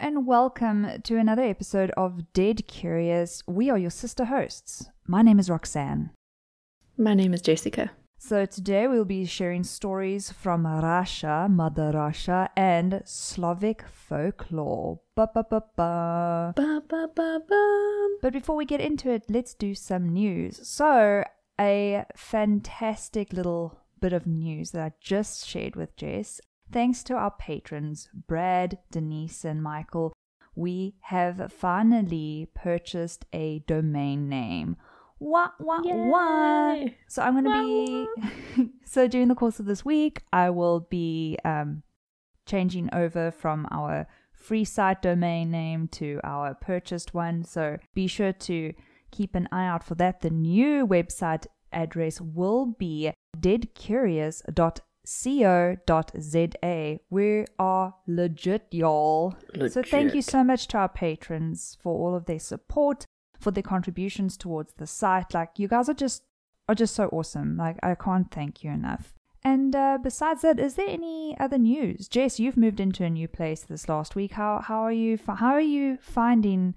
welcome to another episode of Dead Curious. We are your sister hosts. My name is Roxanne. My name is Jessica. So today we'll be sharing stories from Russia, Mother Russia, and Slavic folklore. Ba ba ba ba. Ba, ba, ba, ba. But before we get into it, let's do some news. So, a fantastic little bit of news that I just shared with Jess. Thanks to our patrons, Brad, Denise, and Michael, we have finally purchased a domain name. Wah, wah, wah. So I'm going to be. so during the course of this week, I will be um, changing over from our free site domain name to our purchased one. So be sure to keep an eye out for that. The new website address will be deadcurious.co.za. We are legit, y'all. So thank you so much to our patrons for all of their support, for their contributions towards the site. Like you guys are just are just so awesome. Like I can't thank you enough. And uh, besides that, is there any other news? Jess, you've moved into a new place this last week. How how are you how are you finding?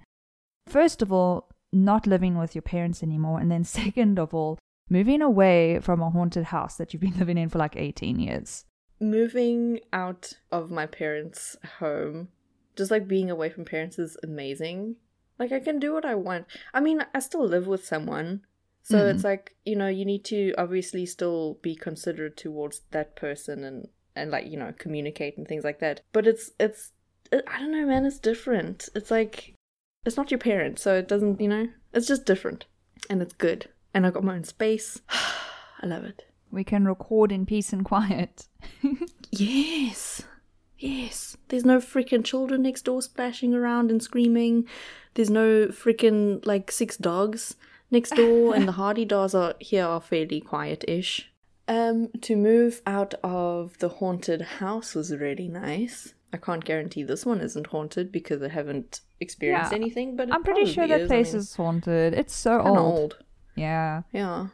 First of all, not living with your parents anymore, and then second of all, moving away from a haunted house that you've been living in for like eighteen years. Moving out of my parents' home, just like being away from parents is amazing. Like I can do what I want. I mean, I still live with someone. So Mhm. it's like, you know, you need to obviously still be considerate towards that person and and like, you know, communicate and things like that. But it's it's it, I don't know, man, it's different. It's like it's not your parents, so it doesn't, you know, it's just different. And it's good. And I got my own space. I love it. We can record in peace and quiet. Yes. Yes. There's no freaking children next door splashing around and screaming. There's no freaking like six dogs next door and the hardy dogs are here are fairly quiet-ish. Um to move out of the haunted house was really nice. I can't guarantee this one isn't haunted because I haven't experienced Yeah. anything, but I'm pretty sure that is. place I mean, is haunted. It's so old. old. Yeah. Yeah.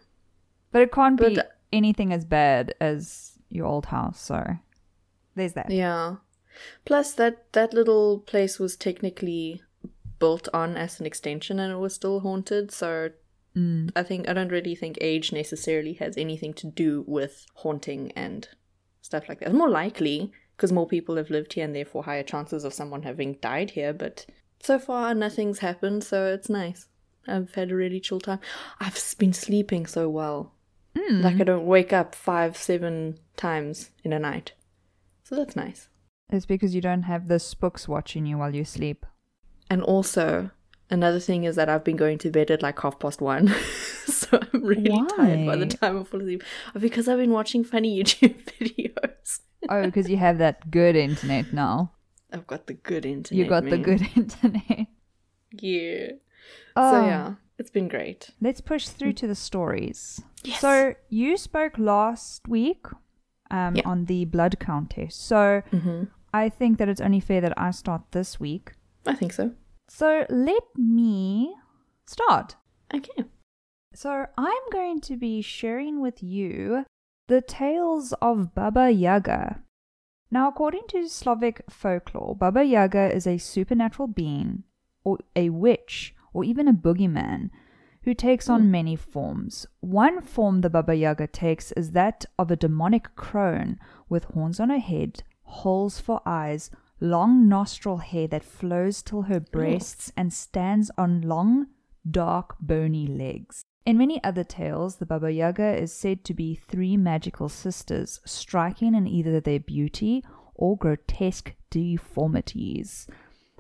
But it can't be But- anything as bad as your old house, so there's that. Yeah. Plus that that little place was technically built on as an extension and it was still haunted, so Mm. I think I don't really think age necessarily has anything to do with haunting and stuff like that. It's more likely because more people have lived here and therefore higher chances of someone having died here, but so far nothing's happened, so it's nice. I've had a really chill time. I've been sleeping so well. Mm. Like I don't wake up five, seven times in a night. So that's nice. It's because you don't have the spooks watching you while you sleep. And also, another thing is that I've been going to bed at like half past one. so I'm really tired by the time I fall asleep. Because I've been watching funny YouTube videos. Oh, because you have that good internet now. I've got the good internet. You got the good internet. Yeah. Oh, So yeah, it's been great. Let's push through to the stories. Yes. So you spoke last week um, Yeah. on the blood count test. So hmm I think that it's only fair that I start this week. I think so. So let me start. Okay. So I'm going to be sharing with you the tales of Baba Yaga. Now, according to Slavic folklore, Baba Yaga is a supernatural being, or a witch, or even a boogeyman, who takes on hmm. many forms. One form the Baba Yaga takes is that of a demonic crone with horns on her head, holes for eyes, long nostril hair that flows till her breasts, and stands on long, dark, bony legs. In many other tales, the Baba Yaga is said to be three magical sisters, striking in either their beauty or grotesque deformities.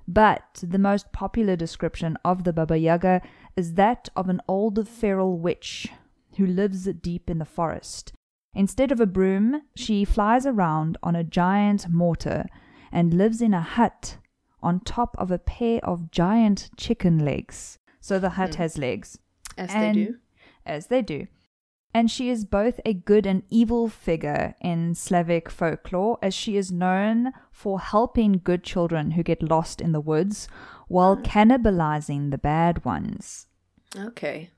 But the most popular description of the Baba Yaga is that of an old feral witch who lives deep in the forest. Instead of a broom, she flies around on a giant mortar and lives in a hut on top of a pair of giant chicken legs. So the hut hmm. has legs As And- they do. as they do. And she is both a good and evil figure in Slavic folklore, as she is known for helping good children who get lost in the woods while ah. cannibalizing the bad ones. Okay.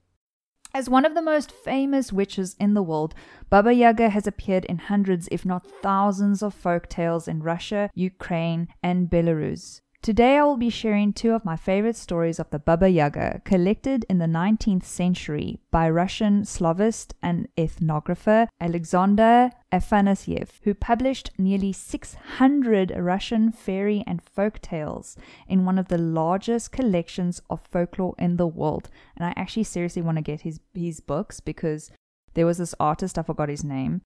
As one of the most famous witches in the world, Baba Yaga has appeared in hundreds, if not thousands, of folk tales in Russia, Ukraine, and Belarus. Today I will be sharing two of my favorite stories of the Baba Yaga, collected in the 19th century by Russian Slavist and ethnographer Alexander Afanasyev, who published nearly 600 Russian fairy and folk tales in one of the largest collections of folklore in the world. And I actually seriously want to get his, his books because there was this artist, I forgot his name,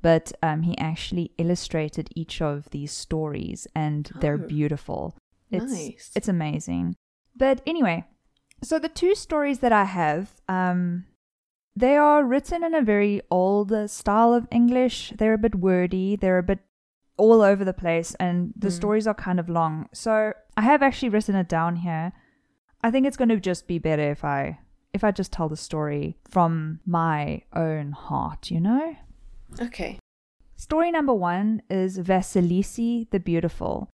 but um, he actually illustrated each of these stories and they're Oh. beautiful. It's Nice. it's amazing. But anyway, so the two stories that I have, um, they are written in a very old style of English. They're a bit wordy. They're a bit all over the place, and the Mm. stories are kind of long. So I have actually written it down here. I think it's going to just be better if I if I just tell the story from my own heart. You know. Okay. Story number one is Vasilisi the Beautiful.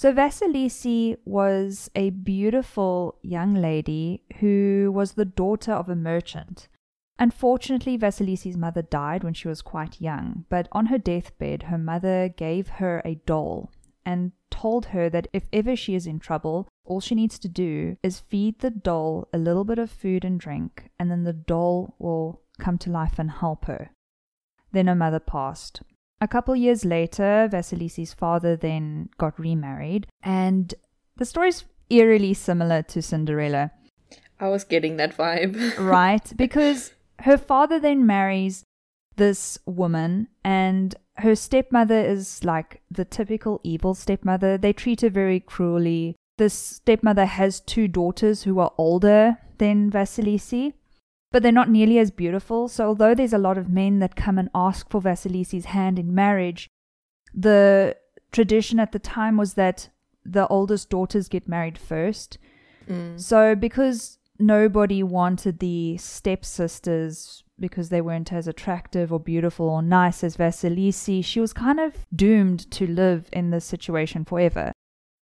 So, Vasilisi was a beautiful young lady who was the daughter of a merchant. Unfortunately, Vasilisi's mother died when she was quite young, but on her deathbed, her mother gave her a doll and told her that if ever she is in trouble, all she needs to do is feed the doll a little bit of food and drink, and then the doll will come to life and help her. Then her mother passed. A couple years later, Vasilisi's father then got remarried, and the story's eerily similar to Cinderella, I was getting that vibe. right? because her father then marries this woman, and her stepmother is like the typical evil stepmother. They treat her very cruelly. This stepmother has two daughters who are older than Vasilisi, but they're not nearly as beautiful. So, although there's a lot of men that come and ask for Vasilisi's hand in marriage, the tradition at the time was that the oldest daughters get married first. Mm. So, because nobody wanted the stepsisters because they weren't as attractive or beautiful or nice as Vasilisi, she was kind of doomed to live in this situation forever.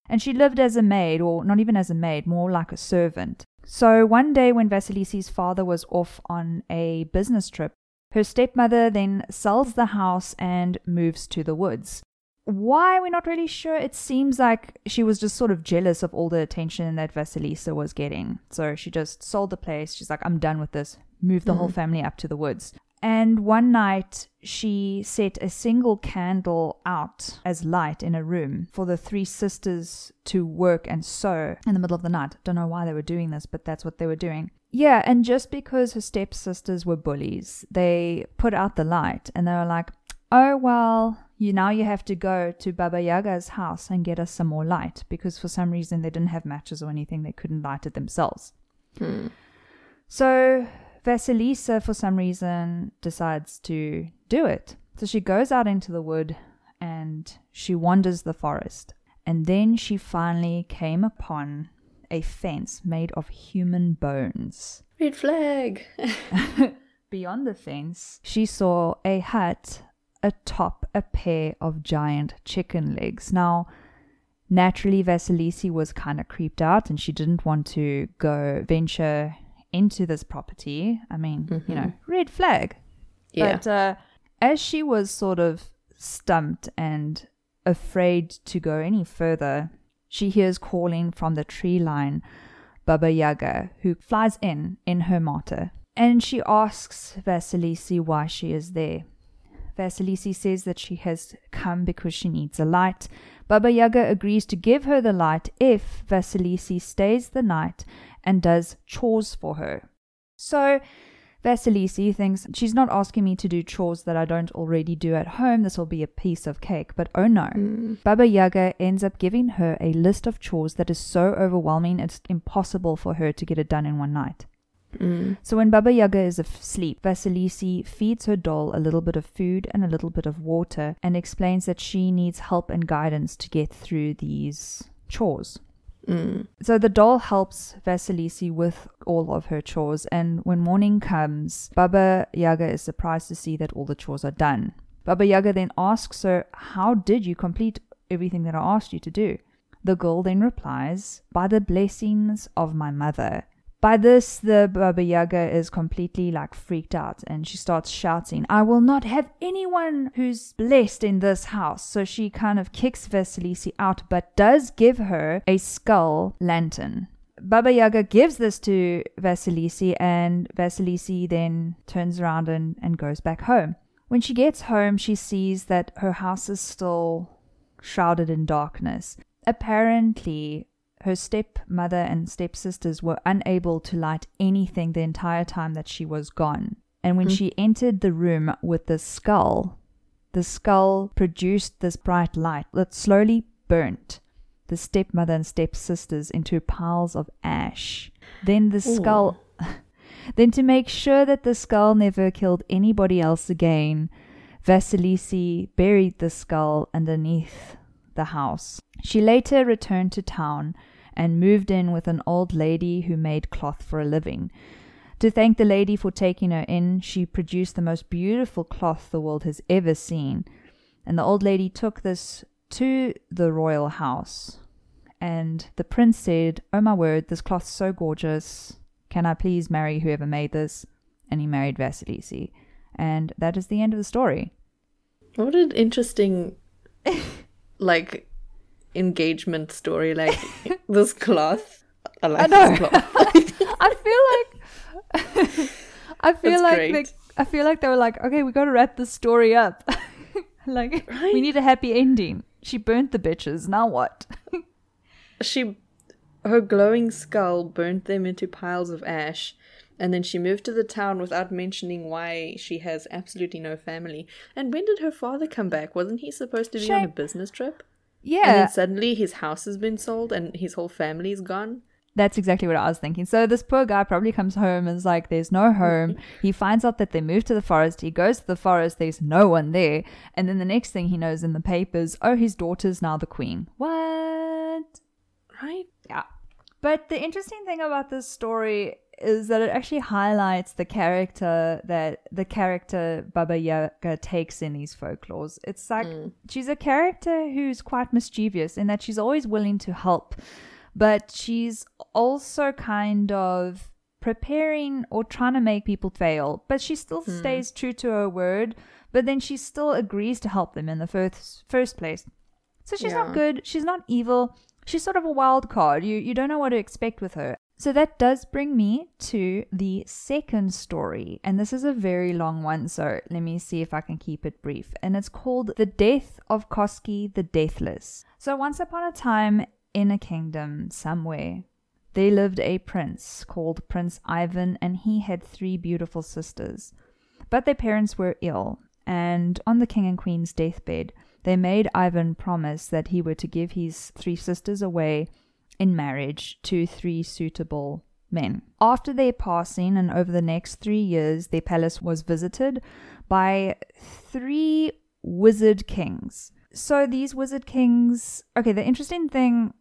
And she lived as a maid, or not even as a maid, more like a servant. So, one day when Vasilisi's father was off on a business trip, her stepmother then sells the house and moves to the woods. Why, we're not really sure. It seems like she was just sort of jealous of all the attention that Vasilisa was getting. So she just sold the place. She's like, I'm done with this. Move the whole mm-hmm. family up to the woods. And one night, she set a single candle out as light in a room for the three sisters to work and sew in the middle of the night. Don't know why they were doing this, but that's what they were doing. Yeah, and just because her stepsisters were bullies, they put out the light and they were like, oh, well, you now you have to go to Baba Yaga's house and get us some more light because for some reason they didn't have matches or anything, they couldn't light it themselves. Hmm. So Vasilisa, for some reason, decides to do it. So she goes out into the wood and she wanders the forest. And then she finally came upon a fence made of human bones. Red flag. Beyond the fence, she saw a hut atop a pair of giant chicken legs. Now, naturally, Vasilisi was kind of creeped out and she didn't want to go venture into this property. I mean, you know, red flag. yeah. But uh, as she was sort of stumped and afraid to go any further, she hears calling from the tree line Baba Yaga, who flies in in her mortar. And she asks Vasilisi why she is there. Vasilisi says that she has come because she needs a light. Baba Yaga agrees to give her the light if Vasilisi stays the night and does chores for her. So Vasilisi thinks she's not asking me to do chores that I don't already do at home. This will be a piece of cake. But oh no. Mm. Baba Yaga ends up giving her a list of chores that is so overwhelming it's impossible for her to get it done in one night. Mm. So when Baba Yaga is asleep, Vasilisi feeds her doll a little bit of food and a little bit of water and explains that she needs help and guidance to get through these chores. Mm. So the doll helps Vasilisi with all of her chores, and when morning comes, Baba Yaga is surprised to see that all the chores are done. Baba Yaga then asks her, How did you complete everything that I asked you to do? The girl then replies, By the blessings of my mother. By this, the Baba Yaga is completely like freaked out and she starts shouting, I will not have anyone who's blessed in this house. So she kind of kicks Vasilisi out, but does give her a skull lantern. Baba Yaga gives this to Vasilisi, and Vasilisi then turns around and, and goes back home. When she gets home, she sees that her house is still shrouded in darkness. Apparently, her stepmother and stepsisters were unable to light anything the entire time that she was gone. And when Hmm. she entered the room with the skull, the skull produced this bright light that slowly burnt the stepmother and stepsisters into piles of ash. Then the skull. then, to make sure that the skull never killed anybody else again, Vasilisi buried the skull underneath the house. She later returned to town and moved in with an old lady who made cloth for a living. To thank the lady for taking her in, she produced the most beautiful cloth the world has ever seen. And the old lady took this to the royal house. And the prince said, Oh my word, this cloth's so gorgeous. Can I please marry whoever made this? And he married Vasilisi. And that is the end of the story. What an interesting, like, engagement story. Like, this cloth. I like I know. this cloth. I feel like I feel That's like they. I feel like they were like, okay, we got to wrap this story up. like Right? we need a happy ending. She burnt the bitches. Now what? she, her glowing skull burnt them into piles of ash. And then she moved to the town without mentioning why she has absolutely no family. And when did her father come back? Wasn't he supposed to be on a business trip? And then suddenly his house has been sold and his whole family's gone. that's exactly what I was thinking. So this poor guy probably comes home and is like, "There's no home." he finds out that they moved to the forest. He goes to the forest. There's no one there. And then the next thing he knows in the papers, oh, his daughter's now the queen. What? Right? Yeah. But the interesting thing about this story is that it actually highlights the character that the character Baba Yaga takes in these folklores. It's like mm. she's a character who's quite mischievous in that she's always willing to help, but she's also kind of preparing or trying to make people fail, but she still hmm. stays true to her word, but then she still agrees to help them in the first first place. So she's not good. She's not evil. She's sort of a wild card. You you don't know what to expect with her. So that does bring me to the second story, and this is a very long one. So let me see if I can keep it brief. And it's called "The Death of Koski the Deathless." So once upon a time, in a kingdom somewhere, there lived a prince called Prince Ivan, and he had three beautiful sisters. But their parents were ill, and on the king and queen's deathbed, they made Ivan promise that he were to give his three sisters away in marriage to three suitable men. After their passing, and over the next three years, their palace was visited by three wizard kings. So these wizard kings, okay, the interesting thing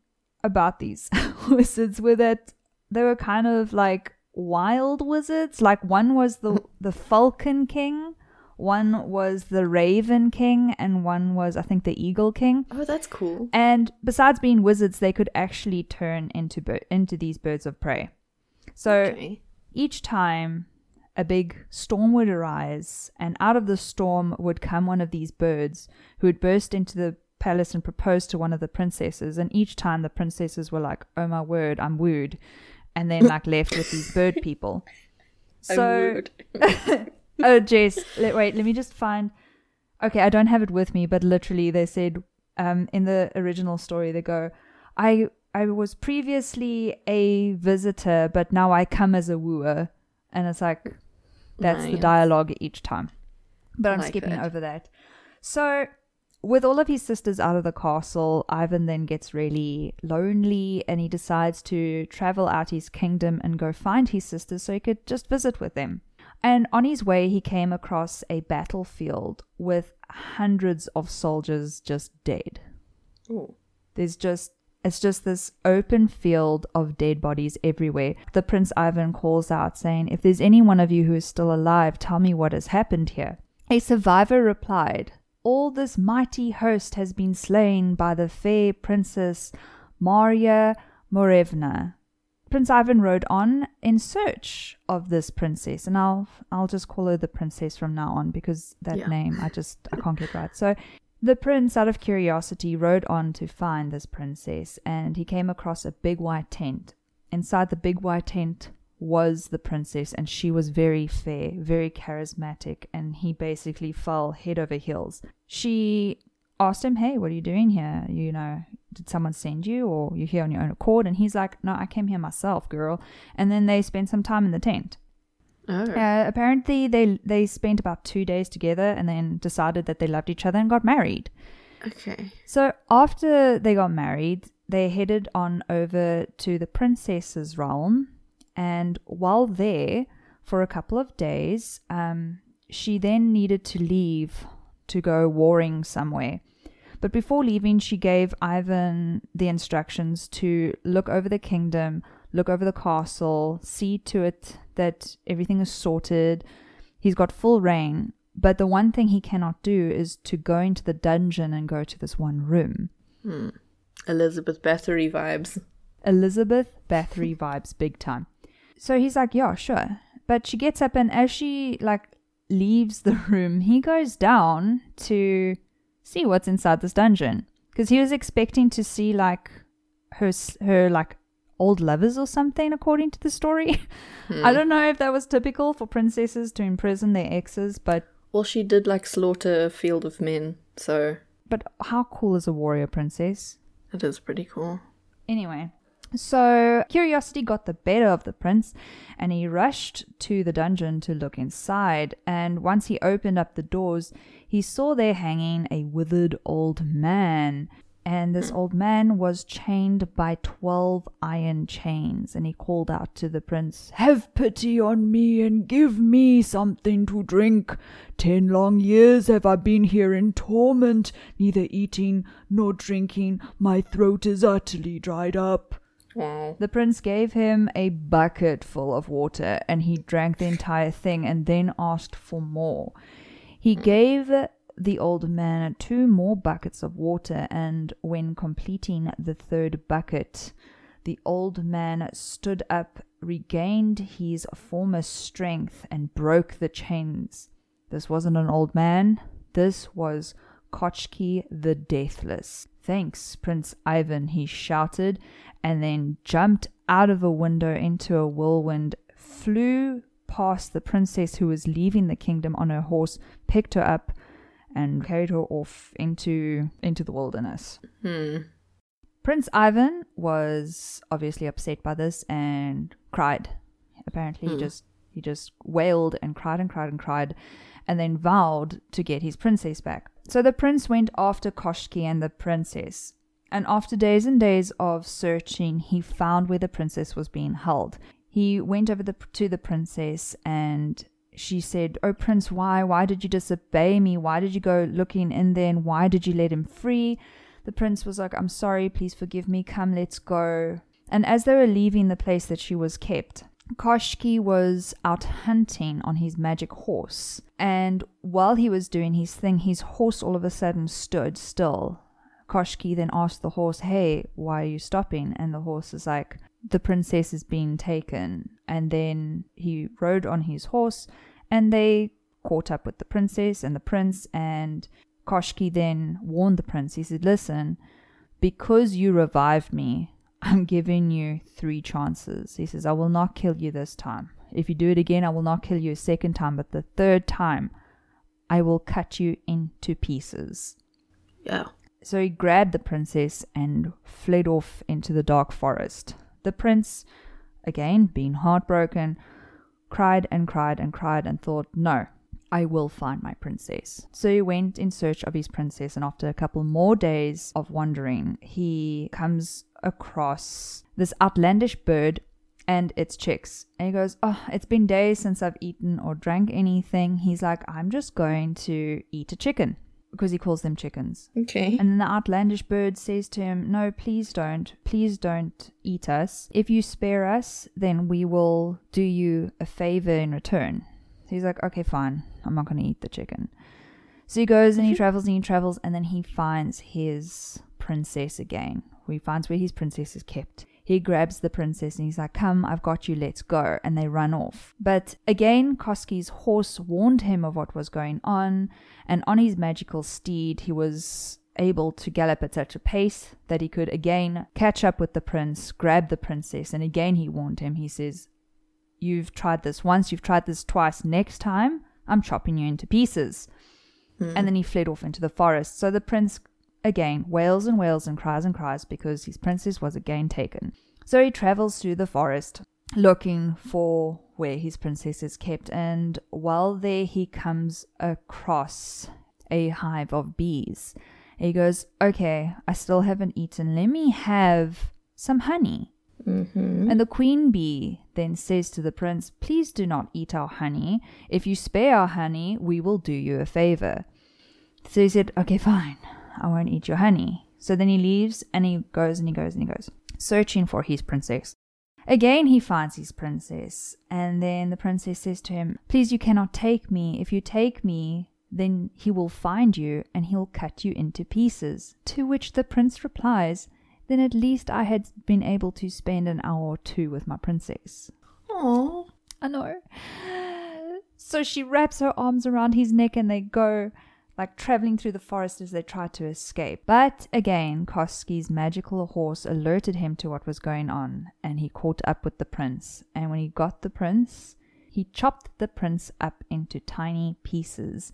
about these wizards were that they were kind of like wild wizards. Like one was the the Falcon King, one was the Raven King, and one was I think the Eagle King. Oh, that's cool. And besides being wizards, they could actually turn into bir- into these birds of prey. So Okay. each time a big storm would arise, and out of the storm would come one of these birds who would burst into the palace and propose to one of the princesses. And each time the princesses were like, "Oh my word, I'm wooed," and then like left with these bird people. So. oh, Jess, let, wait, let me just find. Okay, I don't have it with me, but literally they said um, in the original story they go, "I I was previously a visitor, but now I come as a wooer," and it's like that's the dialogue each time. But I'm like skipping that. over that. So. With all of his sisters out of the castle, Ivan then gets really lonely and he decides to travel out his kingdom and go find his sisters so he could just visit with them. And on his way, he came across a battlefield with hundreds of soldiers just dead. Ooh. There's just it's just this open field of dead bodies everywhere. The Prince Ivan calls out saying, "If there's any one of you who is still alive, tell me what has happened here." A survivor replied, "All this mighty host has been slain by the fair princess Maria Morevna." Prince Ivan rode on in search of this princess, and I'll I'll just call her the princess from now on because that Yeah. name I just I can't get right. So the prince, out of curiosity, rode on to find this princess, and he came across a big white tent. Inside the big white tent was the princess, and she was very fair, very charismatic, and he basically fell head over heels. She asked him, Hey, what are you doing here? You know, did someone send you, or you here on your own accord? And he's like, No, I came here myself, girl. And then they spent some time in the tent. Oh. Uh, apparently, they they spent about two days together, and then decided that they loved each other and got married. okay. So after they got married, they headed on over to the princess's realm, and while there for a couple of days, um, she then needed to leave to go warring somewhere. But before leaving, she gave Ivan the instructions to look over the kingdom, look over the castle, see to it that everything is sorted. He's got full reign, but the one thing he cannot do is to go into the dungeon and go to this one room. Hmm. Elizabeth Bathory vibes. Elizabeth Bathory vibes big time. So he's like, yeah, sure. But she gets up and as she like leaves the room, he goes down to see what's inside this dungeon because he was expecting to see like her her like old lovers or something according to the story. I hmm. don't know if that was typical for princesses to imprison their exes, but Well, she did like slaughter a field of men, so but how cool is a warrior princess? it is pretty cool. Anyway, so curiosity got the better of the prince, and he rushed to the dungeon to look inside. And once he opened up the doors, he saw there hanging a withered old man. And this hmm. old man was chained by 12 iron chains. And he called out to the prince, Have pity on me and give me something to drink. Ten long years have I been here in torment, neither eating nor drinking. My throat is utterly dried up. Wow. The prince gave him a bucket full of water, and he drank the entire thing and then asked for more. He mm. gave the old man two more buckets of water, and when completing the third bucket, the old man stood up, regained his former strength, and broke the chains. This wasn't an old man, this was Kochki the Deathless. Thanks, Prince Ivan, he shouted, and then jumped out of a window into a whirlwind, flew past the princess who was leaving the kingdom on her horse, picked her up, and carried her off into into the wilderness. Hmm. Prince Ivan was obviously upset by this and cried. Apparently, he Hmm. just he just wailed and cried and cried and cried, and then vowed to get his princess back. So the prince went after Koshki and the princess, and after days and days of searching, he found where the princess was being held. He went over the, to the princess and she said, Oh, Prince, why? Why did you disobey me? Why did you go looking in there? And why did you let him free? The prince was like, I'm sorry, please forgive me. Come, let's go. And as they were leaving the place that she was kept, Koshki was out hunting on his magic horse. And while he was doing his thing, his horse all of a sudden stood still. Koshki then asked the horse, Hey, why are you stopping? And the horse is like, The princess is being taken. And then he rode on his horse and they caught up with the princess and the prince. And Koshki then warned the prince. He said, Listen, because you revived me, I'm giving you three chances. He says, I will not kill you this time. If you do it again, I will not kill you a second time, but the third time, I will cut you into pieces. Yeah. So he grabbed the princess and fled off into the dark forest. The prince, again being heartbroken, cried and cried and cried and thought, No, I will find my princess. So he went in search of his princess, and after a couple more days of wandering, he comes across this outlandish bird and its chicks. And he goes, Oh, it's been days since I've eaten or drank anything. He's like, I'm just going to eat a chicken because he calls them chickens. Okay. And then the outlandish bird says to him, No, please don't. Please don't eat us. If you spare us, then we will do you a favor in return. So he's like, Okay, fine. I'm not going to eat the chicken. So he goes and he travels and he travels, and then he finds his princess again. He finds where his princess is kept. He grabs the princess and he's like, Come, I've got you, let's go. And they run off. But again, Koski's horse warned him of what was going on, and on his magical steed, he was able to gallop at such a pace that he could again catch up with the prince, grab the princess, and again he warned him. He says, You've tried this once, you've tried this twice. Next time, I'm chopping you into pieces. Hmm. And then he fled off into the forest. So the prince again wails and wails and cries and cries because his princess was again taken. So he travels through the forest looking for where his princess is kept, and while there, he comes across a hive of bees. He goes, Okay, I still haven't eaten. Let me have some honey. Mm-hmm. And the queen bee then says to the prince, Please do not eat our honey. If you spare our honey, we will do you a favor. So he said, Okay, fine. I won't eat your honey. So then he leaves and he goes and he goes and he goes, searching for his princess. Again, he finds his princess. And then the princess says to him, Please, you cannot take me. If you take me, then he will find you and he'll cut you into pieces. To which the prince replies, Then at least I had been able to spend an hour or two with my princess. Aww. I know. So she wraps her arms around his neck and they go like traveling through the forest as they tried to escape. But again, Koski's magical horse alerted him to what was going on and he caught up with the prince. And when he got the prince, he chopped the prince up into tiny pieces,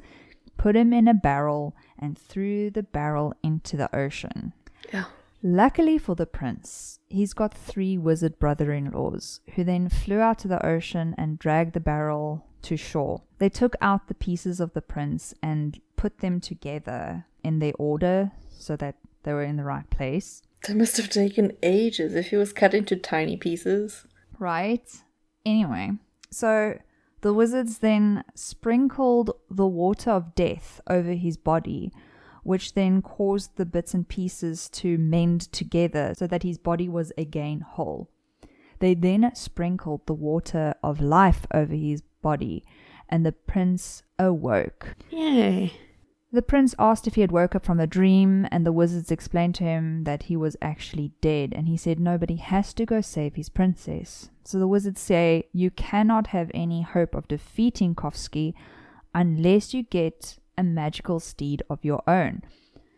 put him in a barrel, and threw the barrel into the ocean. Yeah. Luckily for the prince, he's got three wizard brother in laws who then flew out to the ocean and dragged the barrel to shore. They took out the pieces of the prince and put them together in their order so that they were in the right place. That must have taken ages if he was cut into tiny pieces. Right? Anyway, so the wizards then sprinkled the water of death over his body, which then caused the bits and pieces to mend together so that his body was again whole. They then sprinkled the water of life over his body, and the prince awoke. Yay. The prince asked if he had woke up from a dream, and the wizards explained to him that he was actually dead, and he said nobody has to go save his princess. So the wizards say you cannot have any hope of defeating Kovsky unless you get a magical steed of your own.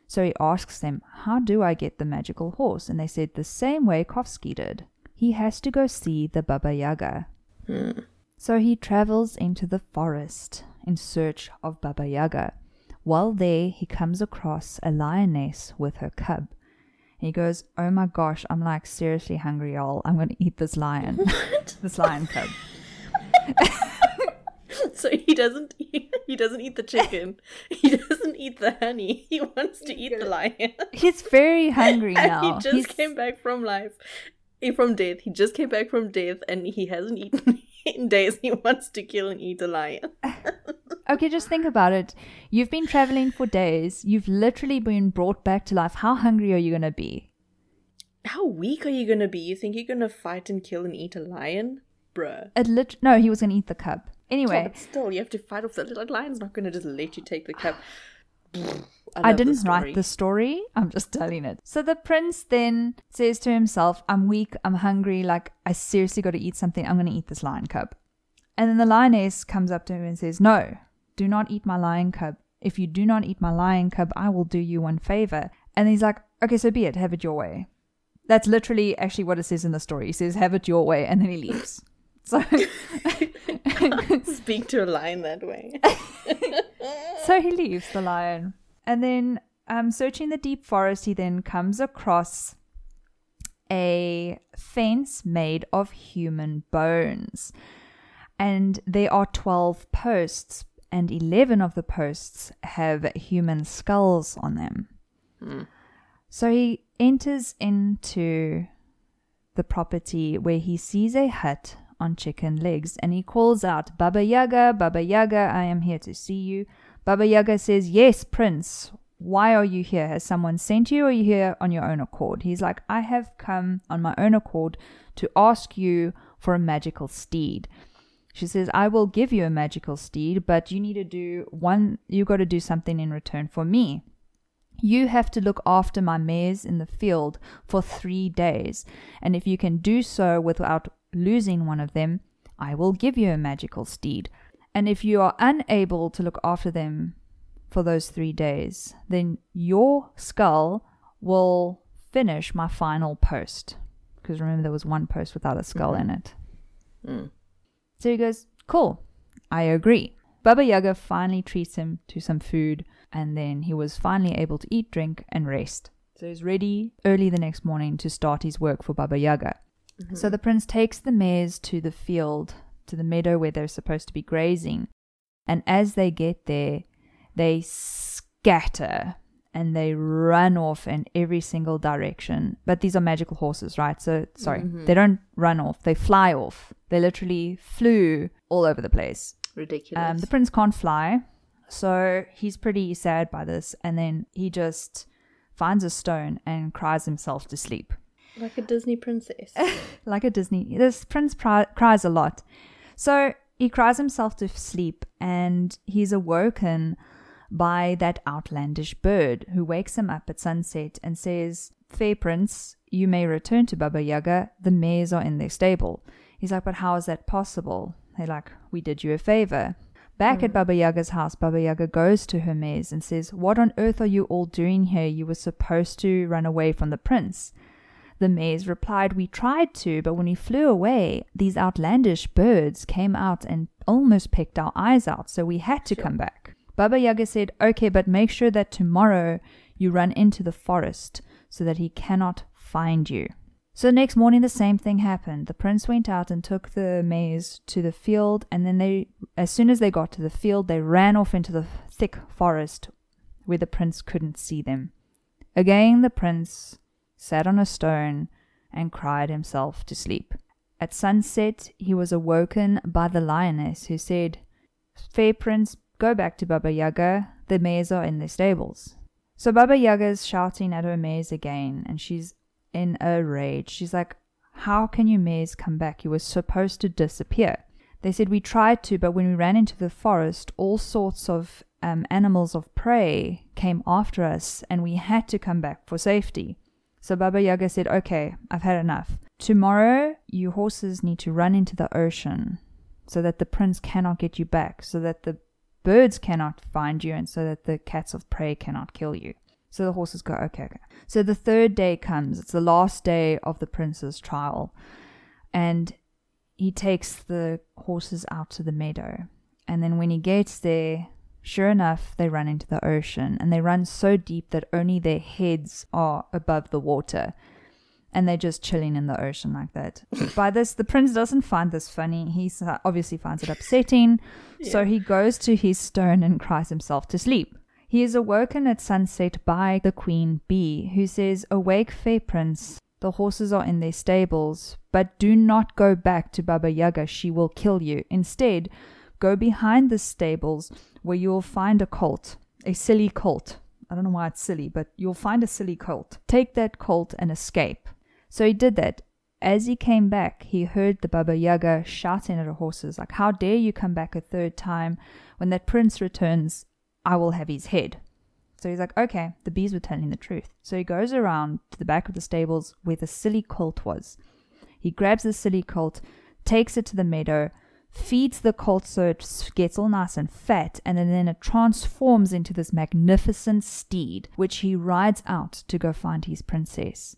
So he asks them, How do I get the magical horse? And they said, The same way Kovsky did. He has to go see the Baba Yaga. Hmm. So he travels into the forest in search of Baba Yaga. While there, he comes across a lioness with her cub. He goes, Oh my gosh, I'm like seriously hungry, y'all. I'm going to eat this lion. This lion cub. so he doesn't eat, he doesn't eat the chicken. He doesn't eat the honey. He wants to eat the lion. He's very hungry now. he just He's- came back from life. eh, From death. He just came back from death and he hasn't eaten in days. He wants to kill and eat a lion. Okay, just think about it. You've been traveling for days. You've literally been brought back to life. How hungry are you going to be? How weak are you gonna be? You think you're gonna fight and kill and eat a lion? Bruh. It lit- no, he was going to eat the cub. Yeah, Anyway, but still, you have to fight off the little lion's not gonna just let you take the cup. I, love didn't story. write the story. I'm just telling it. So the prince then says to himself, I'm weak, I'm hungry, like I seriously got to eat something. I'm going to eat this lion cub. And then the lioness comes up to him and says, No, do not eat my lion cub. If you do not eat my lion cub, I will do you one favor. And he's like, Okay, so be it, have it your way. That's literally actually what it says in the story. He says, Have it your way, and then he leaves. So, Speak to a lion that way. so he leaves the lion. And then, um, searching the deep forest, he then comes across a fence made of human bones. And there are 12 posts, and 11 of the posts have human skulls on them. So he enters into the property where he sees a hut on chicken legs and he calls out, Baba Yaga, Baba Yaga, I am here to see you. Baba Yaga says, Yes, Prince, why are you here? Has someone sent you or are you here on your own accord? He's like, I have come on my own accord to ask you for a magical steed. She says, I will give you a magical steed, but you need to do one, you got to do something in return for me. You have to look after my mares in the field for three days, and if you can do so without losing one of them, I will give you a magical steed. And if you are unable to look after them for those three days, then your skull will finish my final post. Because remember, there was one post without a skull in it. Mm. So he goes, Cool, I agree. Baba Yaga finally treats him to some food, and then he was finally able to eat, drink, and rest. So he's ready early the next morning to start his work for Baba Yaga. So the prince takes the mares to the field, to the meadow where they're supposed to be grazing. And as they get there, they scatter and they run off in every single direction. But these are magical horses, right? So, sorry, they don't run off, they fly off. They literally flew all over the place. Ridiculous. Um, the prince can't fly, so he's pretty sad by this. And then he just finds a stone and cries himself to sleep like a Disney princess. like a Disney. This prince pri- cries a lot. So he cries himself to sleep and he's awoken by that outlandish bird who wakes him up at sunset and says, Fair prince, you may return to Baba Yaga. The mares are in their stable. He's like, But how is that possible? They're like, We did you a favor. Back at mm. Baba Yaga's house, Baba Yaga goes to her mares and says, What on earth are you all doing here? You were supposed to run away from the prince. The mares replied, We tried to, but when we flew away, these outlandish birds came out and almost pecked our eyes out, so we had to come back. Baba Yaga said, Okay, but make sure that tomorrow you run into the forest so that he cannot find you. So the next morning, the same thing happened. The prince went out and took the mares to the field, and then they, as soon as they got to the field, they ran off into the thick forest where the prince couldn't see them. Again, the prince sat on a stone, and cried himself to sleep. At sunset, he was awoken by the lioness, who said, Fair prince, go back to Baba Yaga. The mares are in their stables. So Baba Yaga shouting at her mares again, and she's in a rage. She's like, How can you mares come back? You were supposed to disappear. They said, We tried to, but when we ran into the forest, all sorts of um, animals of prey came after us, and we had to come back for safety. So Baba Yaga said, Okay, I've had enough. Tomorrow, you horses need to run into the ocean so that the prince cannot get you back, so that the birds cannot find you, and so that the cats of prey cannot kill you. So the horses go, Okay, okay. So the third day comes. It's the last day of the prince's trial. And he takes the horses out to the meadow. And then when he gets there, Sure enough, they run into the ocean, and they run so deep that only their heads are above the water. And they're just chilling in the ocean like that. By this, the prince doesn't find this funny. He obviously finds it upsetting. Yeah. So he goes to his stone and cries himself to sleep. He is awoken at sunset by the queen bee, who says, Awake, fair prince. The horses are in their stables, but do not go back to Baba Yaga. She will kill you. Instead, go behind the stables where you will find a colt, a silly colt. I don't know why it's silly, but you'll find a silly colt. Take that colt and escape. So he did that. As he came back, he heard the Baba Yaga shouting at her horses, like, How dare you come back a third time? When that prince returns, I will have his head. So he's like, Okay, the bees were telling the truth. So he goes around to the back of the stables where the silly colt was. He grabs the silly colt, takes it to the meadow, feeds the colt so it gets all nice and fat, and then it transforms into this magnificent steed, which he rides out to go find his princess.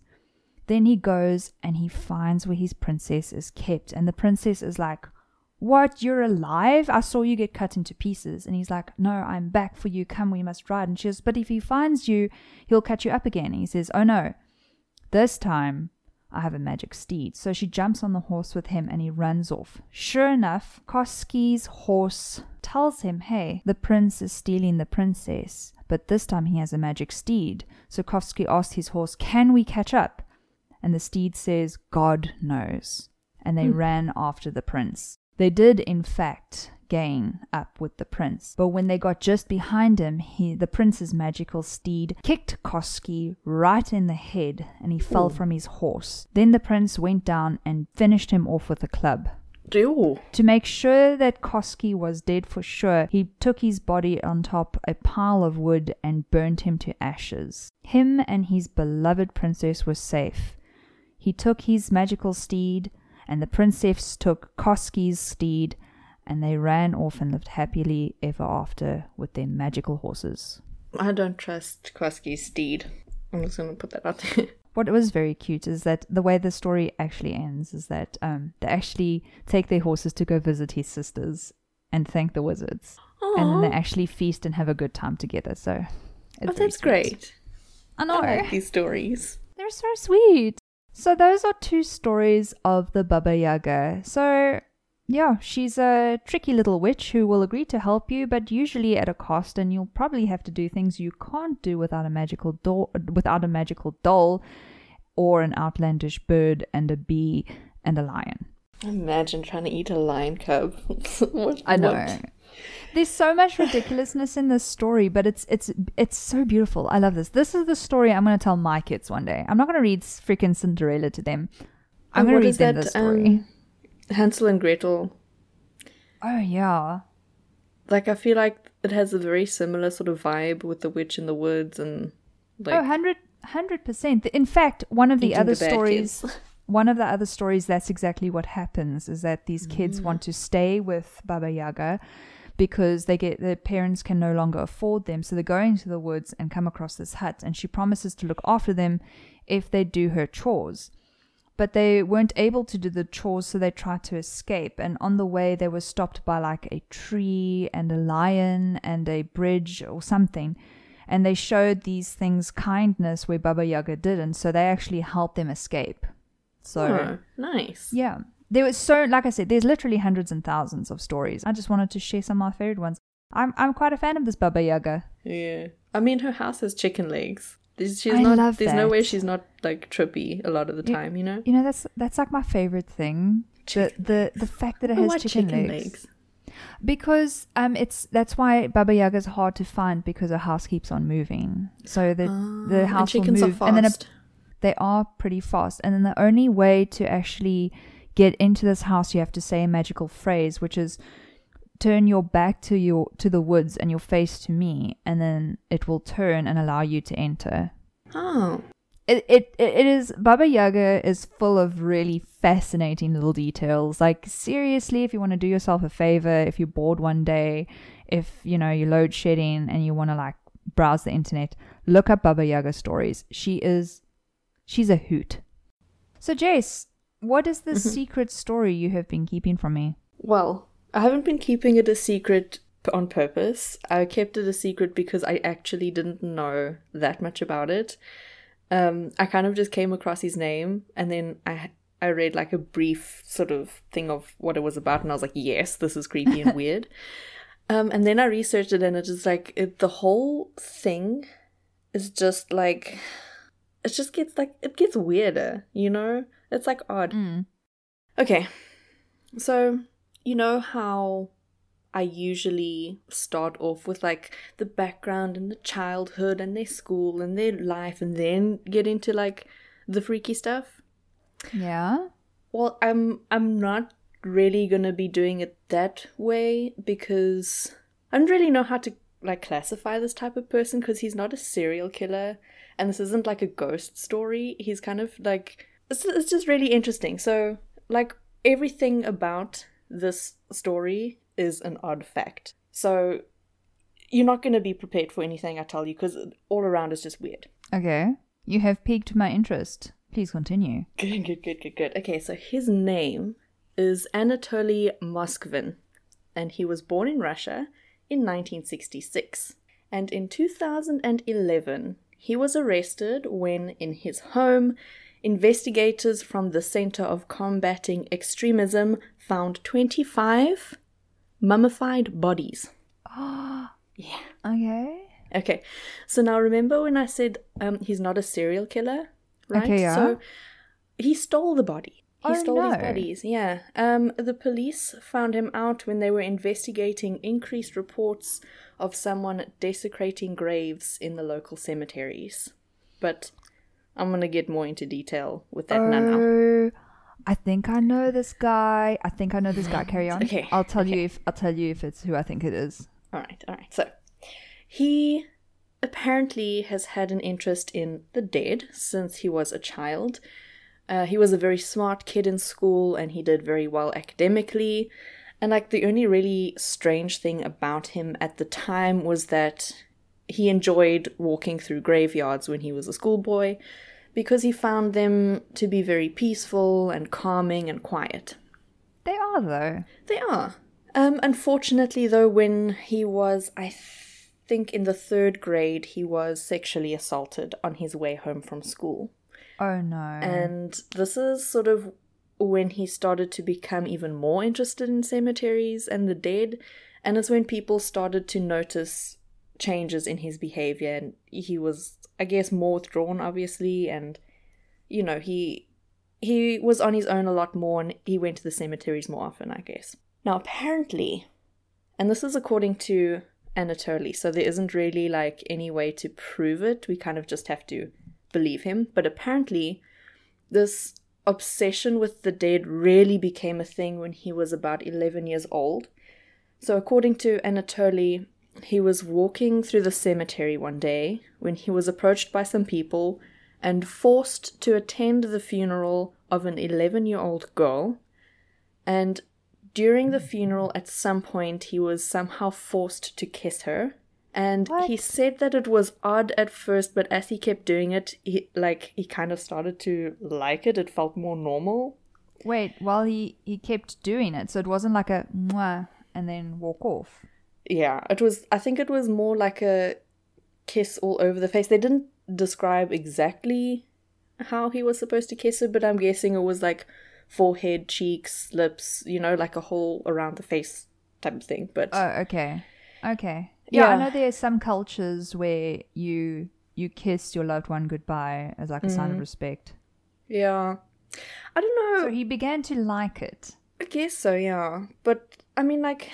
Then he goes and he finds where his princess is kept, and the princess is like, What, you're alive? I saw you get cut into pieces. And he's like, No, I'm back for you. Come, we must ride. And she says, But if he finds you, he'll cut you up again. And he says, Oh no, this time I have a magic steed. So she jumps on the horse with him and he runs off. Sure enough, Koski's horse tells him, hey, the prince is stealing the princess. But this time he has a magic steed. So Koski asks his horse, can we catch up? And the steed says, God knows. And they hmm. ran after the prince. They did, in fact, gain up with the prince. But when they got just behind him, he, the prince's magical steed kicked Koski right in the head and he fell Ooh. from his horse. Then the prince went down and finished him off with a club. Ew. To make sure that Koski was dead for sure, he took his body on top a pile of wood and burned him to ashes. Him and his beloved princess were safe. He took his magical steed, and the princess took Koski's steed, and they ran off and lived happily ever after with their magical horses. I don't trust Koski's steed. I'm just gonna put that out there. What was very cute is that the way the story actually ends is that um, they actually take their horses to go visit his sisters and thank the wizards, and then they actually feast and have a good time together. So, it's Oh, that's great. I know. I like these stories. They're so sweet. So those are two stories of the Baba Yaga. So yeah, she's a tricky little witch who will agree to help you, but usually at a cost, and you'll probably have to do things you can't do without a magical doll, without a magical doll, or an outlandish bird and a bee and a lion. Imagine trying to eat a lion cub. what, I know. what? There's so much ridiculousness in this story, but it's it's it's so beautiful. I love this. This is the story I'm going to tell my kids one day. I'm not going to read freaking Cinderella to them. I'm Oh, going to read them that, this story. um, Hansel and Gretel. oh yeah. Like I feel like it has a very similar sort of vibe with the witch in the woods and like oh, 100 percent. In fact, one of the other the stories, kids. one of the other stories, that's exactly what happens. Is that these kids want to stay with Baba Yaga because they get their parents can no longer afford them, so they go into the woods and come across this hut, and she promises to look after them if they do her chores. But they weren't able to do the chores, so they tried to escape. And on the way, they were stopped by like a tree and a lion and a bridge or something and they showed these things kindness where Baba Yaga didn't, so they actually helped them escape. So Oh, nice. yeah, there was so like I said, there's literally hundreds and thousands of stories. I just wanted to share some of my favorite ones. I'm I'm quite a fan of this Baba Yaga. Yeah. I mean, her house has chicken legs. There's, she's I not. love there's no way she's not like trippy a lot of the time. You know. You know that's that's like my favorite thing. The the the fact that it Oh, has why chicken, legs. Because um it's that's why Baba Yaga's hard to find because her house keeps on moving. So the Ah, the and house will move are and then a they are pretty fast. And then the only way to actually get into this house, you have to say a magical phrase, which is turn your back to your to the woods and your face to me, and then it will turn and allow you to enter. Oh, It it it is Baba Yaga is full of really fascinating little details. Like seriously, if you want to do yourself a favor, if you're bored one day, if you know you're load shedding and you want to like browse the internet, look up Baba Yaga stories. She is she's a hoot. So Jace, what is the Mhm. secret story you have been keeping from me? well, I haven't been keeping it a secret on purpose. I kept it a secret because I actually didn't know that much about it. Um, I kind of just came across his name, and then I I read like a brief sort of thing of what it was about, and I was like, yes, this is creepy and weird. Um, and then I researched it, and it's like it, the whole thing is just like it just gets like it gets weirder, you know? It's like odd. Mm. Okay. So, you know how I usually start off with like the background and the childhood and their school and their life and then get into like the freaky stuff? Yeah. Well, I'm I'm not really going to be doing it that way because I don't really know how to like classify this type of person because he's not a serial killer and this isn't like a ghost story. He's kind of like it's, it's just really interesting. So, like everything about this story is an odd fact. So, you're not going to be prepared for anything I tell you because all around is just weird. Okay. You have piqued my interest. Please continue. Good, good, good, good, good. Okay, so his name is Anatoly Moskvin, and he was born in Russia in 1966. And in 2011, he was arrested when, in his home, investigators from the Center of Combating Extremism found 25 mummified bodies. Oh, yeah. Okay. Okay, so now remember when I said um, he's not a serial killer, right? Okay, yeah. So he stole the body. He Oh, stole these bodies. Yeah. Um, the police found him out when they were investigating increased reports of someone desecrating graves in the local cemeteries. But I'm gonna get more into detail with that now. Oh, I think I know this guy. I think I know this guy. Carry on. Okay, I'll tell you if I'll tell you if it's who I think it is. All right, all right. So, he apparently has had an interest in the dead since he was a child. Uh, he was a very smart kid in school and he did very well academically. And, like, the only really strange thing about him at the time was that he enjoyed walking through graveyards when he was a schoolboy because he found them to be very peaceful and calming and quiet. They are though. They are. Um, unfortunately, though, when he was, I th- think, in the third grade, he was sexually assaulted on his way home from school. Oh no. And this is sort of when he started to become even more interested in cemeteries and the dead. And it's when people started to notice changes in his behavior. And he was, I guess, more withdrawn, obviously. And, you know, he. He was on his own a lot more and he went to the cemeteries more often, I guess. Now, apparently, and this is according to Anatoly, so there isn't really like any way to prove it. We kind of just have to believe him. But apparently, this obsession with the dead really became a thing when he was about 11 years old. So, according to Anatoly, he was walking through the cemetery one day when he was approached by some people and forced to attend the funeral of an 11 year old girl. And during the funeral, at some point, he was somehow forced to kiss her. And What? he said that it was odd at first, but as he kept doing it, he like he kind of started to like it. It felt more normal. Wait, while he he kept doing it, so it wasn't like a mwah and then walk off. Yeah, it was. I think it was more like a kiss all over the face. They didn't describe exactly how he was supposed to kiss her, but I'm guessing it was like forehead, cheeks, lips. You know, like a whole around the face type of thing. But Oh, okay, okay. Yeah, I know there are some cultures where you you kiss your loved one goodbye as like a sign of mm. respect. yeah, I don't know. So he began to like it. I guess so, yeah. But I mean, like,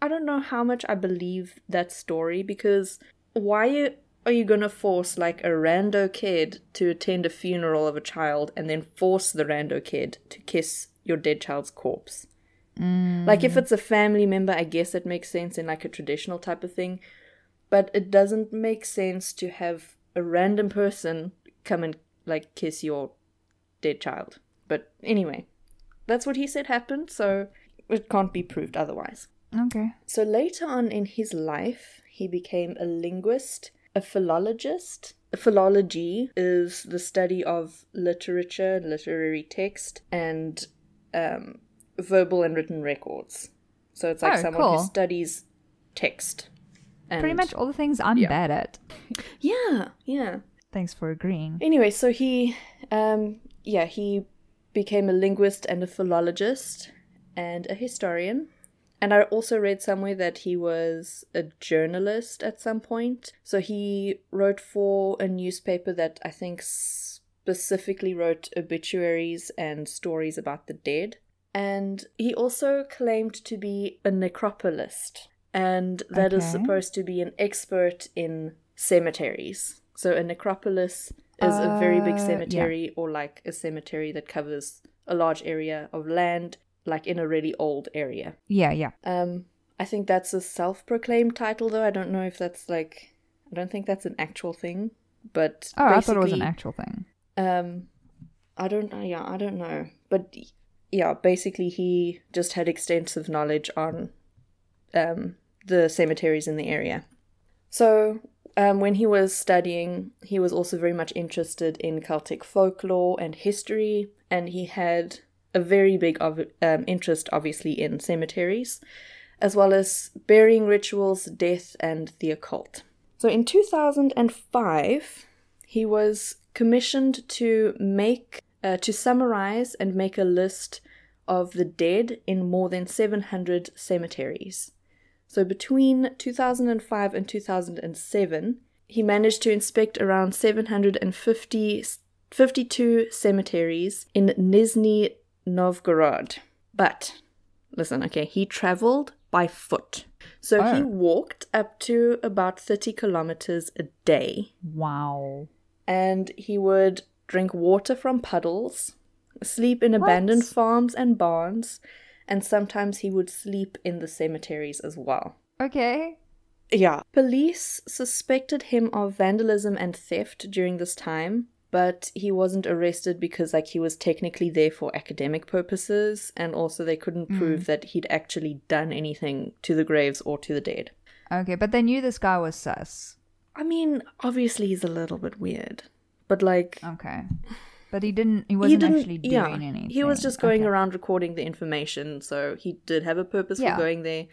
I don't know how much I believe that story because why are you gonna force like a rando kid to attend a funeral of a child and then force the rando kid to kiss your dead child's corpse? Like, if mm. it's a family member, I guess it makes sense in like a traditional type of thing, but it doesn't make sense to have a random person come and like kiss your dead child. But anyway, that's what he said happened, so it can't be proved otherwise. Okay. So later on in his life, he became a linguist, a philologist. Philology is the study of literature, literary text, and um, verbal and written records. So it's like Oh, someone cool. who studies text. And Pretty much all the things I'm Yeah. bad at. Yeah, yeah. Thanks for agreeing. Anyway, so he, um, yeah, he became a linguist and a philologist and a historian. And I also read somewhere that he was a journalist at some point. So he wrote for a newspaper that I think specifically wrote obituaries and stories about the dead. And he also claimed to be a necropolist. And that is Okay. supposed to be an expert in cemeteries. So a necropolis is a very big Uh, yeah. cemetery or like a cemetery that covers a large area of land, like in a really old area. Yeah, yeah. Um, I think that's a self-proclaimed title, though. I don't know if that's like, I don't think that's an actual thing. But Oh, I thought it was an actual thing. Um, I don't. uh, Yeah, I don't know. But yeah, basically, he just had extensive knowledge on um the cemeteries in the area. So. Um, when he was studying, he was also very much interested in Celtic folklore and history, and he had a very big of, um, interest, obviously, in cemeteries, as well as burying rituals, death, and the occult. So in 2005, he was commissioned to make, uh, to summarize and make a list of the dead in more than 700 cemeteries. So between 2005 and 2007, he managed to inspect around 750 52 cemeteries in Nizhny Novgorod. But listen, okay, he traveled by foot. So he Oh. walked up to about 30 kilometers a day Wow. and he would drink water from puddles. sleep in abandoned farms and barns, and sometimes he would sleep in the cemeteries as well. Okay. Yeah. Police suspected him of vandalism and theft during this time, but he wasn't arrested because like he was technically there for academic purposes and also they couldn't hmm. prove that he'd actually done anything to the graves or to the dead. Okay, but they knew this guy was sus. I mean, obviously he's a little bit weird, but like Okay. But he didn't he wasn't actually doing yeah, anything. He was just going Okay. around recording the information, so he did have a purpose Yeah. for going there,